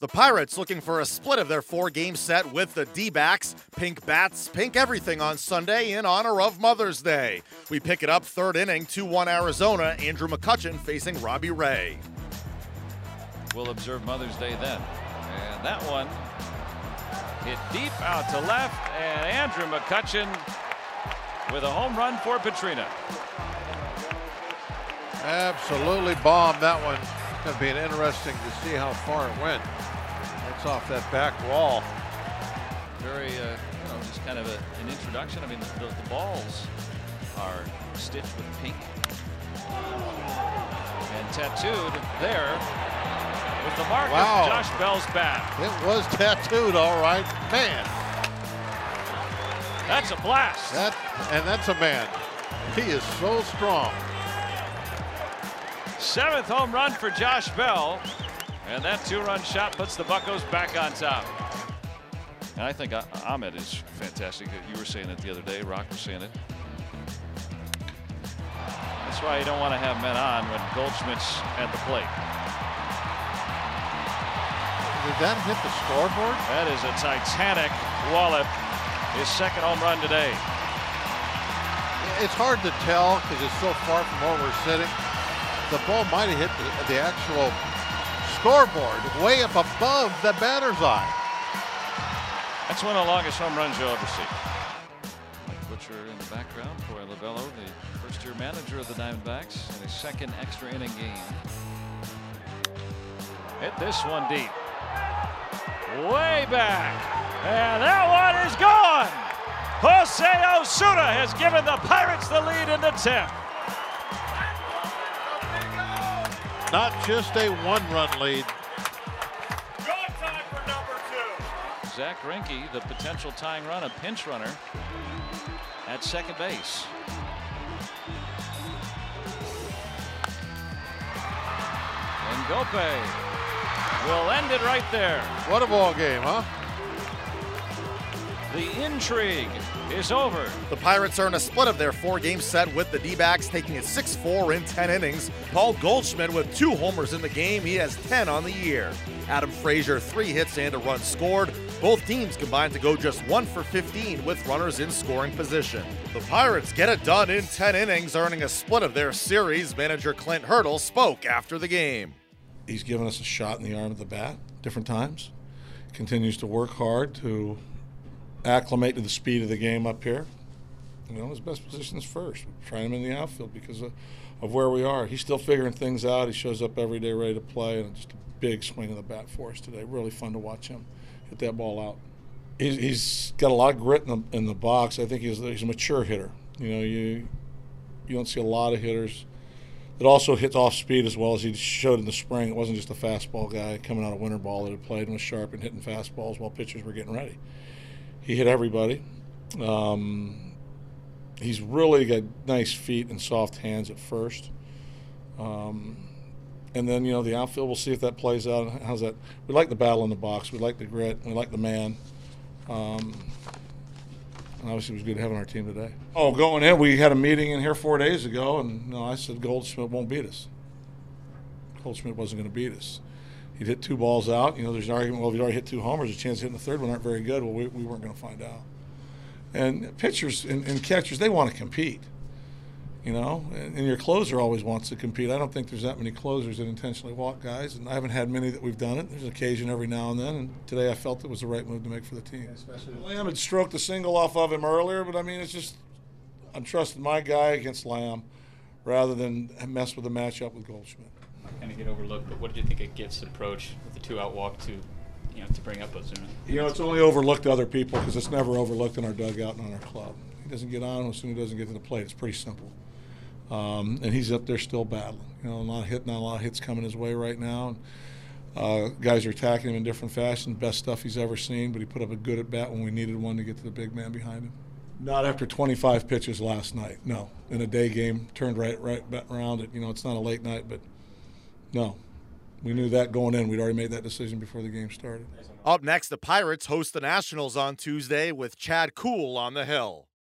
The Pirates looking for a split of their four game set with the D backs. Pink bats, pink everything on Sunday in honor of Mother's Day. We pick it up third inning, 2 1 Arizona. Andrew McCutchen facing Robbie Ray. We'll observe Mother's Day then. And that one hit deep out to left, and Andrew McCutchen with a home run for Petrina. Absolutely bombed that one. It's going to be an interesting to see how far it went. It's off that back wall. Very, uh, you know, just kind of a, an introduction. I mean, the, the balls are stitched with pink and tattooed there with the mark Wow. of Josh Bell's bat. It was tattooed, all right. Man, That's a blast. that and that's a man. He is so strong. Seventh home run for Josh Bell. And that two-run shot puts the Buckos back on top. And I think Ah- Ahmed is fantastic. You were saying it the other day. Rock was saying it. That's why you don't want to have men on when Goldschmidt's at the plate. Did that hit the scoreboard? That is a titanic wallop. His second home run today. It's hard to tell because it's so far from where we're sitting. The ball might have hit the, the actual scoreboard way up above the batter's eye. That's one of the longest home runs you'll ever see. Mike Butcher in the background, Torey Lovullo, the first-year manager of the Diamondbacks, in a second extra inning game. Hit this one deep. Way back. And that one is gone. Jose Osuna has given the Pirates the lead in the 10th. Not just a one-run lead. Zach Greinke, the potential tying run, a pinch runner at second base. And Ngoepe will end it right there. What a ball game, huh? The intrigue is over. The Pirates earn a split of their four game set with the D backs, taking it 6 4 in 10 innings. Paul Goldschmidt with two homers in the game. He has 10 on the year. Adam Frazier, three hits and a run scored. Both teams combined to go just 1 for 15 with runners in scoring position. The Pirates get it done in 10 innings, earning a split of their series. Manager Clint Hurdle spoke after the game. he's given us a shot in the arm at the bat different times. Continues to work hard to acclimate to the speed of the game up here. You know, his best position is first. We're trying him in the outfield because of, of where we are. He's still figuring things out. He shows up every day ready to play, and just a big swing of the bat for us today. Really fun to watch him hit that ball out. He's, he's got a lot of grit in the, in the box. I think he's, he's a mature hitter. You know, you you don't see a lot of hitters that also hits off speed as well as he showed in the spring. It wasn't just a fastball guy coming out of winter ball that had played and was sharp and hitting fastballs while pitchers were getting ready. He hit everybody. Um, he's really got nice feet and soft hands at first. Um, and then, you know, the outfield, we'll see if that plays out. How's that? We like the battle in the box. We like the grit. We like the man. Um, and obviously, it was good having our team today. Oh, going in, we had a meeting in here four days ago, and you know, I said Goldschmidt won't beat us. Goldschmidt wasn't going to beat us. He'd hit two balls out. You know, there's an argument. Well, if he already hit two homers, a chance of hitting the third one aren't very good. Well, we, we weren't going to find out. And pitchers and, and catchers, they want to compete. You know, and, and your closer always wants to compete. I don't think there's that many closers that intentionally walk guys, and I haven't had many that we've done it. There's an occasion every now and then, and today I felt it was the right move to make for the team. Especially Lamb had stroked a single off of him earlier, but I mean, it's just I'm trusting my guy against Lamb rather than mess with the matchup with Goldschmidt. Kind of get overlooked. But what did you think of Gift's approach with the two-out walk to, you know, to bring up Osuna? You know, it's only overlooked to other people because it's never overlooked in our dugout and on our club. He doesn't get on as he doesn't get to the plate. It's pretty simple. Um, and he's up there still battling. You know, of hit, not a lot of hits coming his way right now. Uh, guys are attacking him in different fashion. Best stuff he's ever seen. But he put up a good at bat when we needed one to get to the big man behind him. Not after 25 pitches last night. No, in a day game, turned right right around it. You know, it's not a late night, but no, we knew that going in. We'd already made that decision before the game started. Up next, the Pirates host the Nationals on Tuesday with Chad Kuhl on the hill.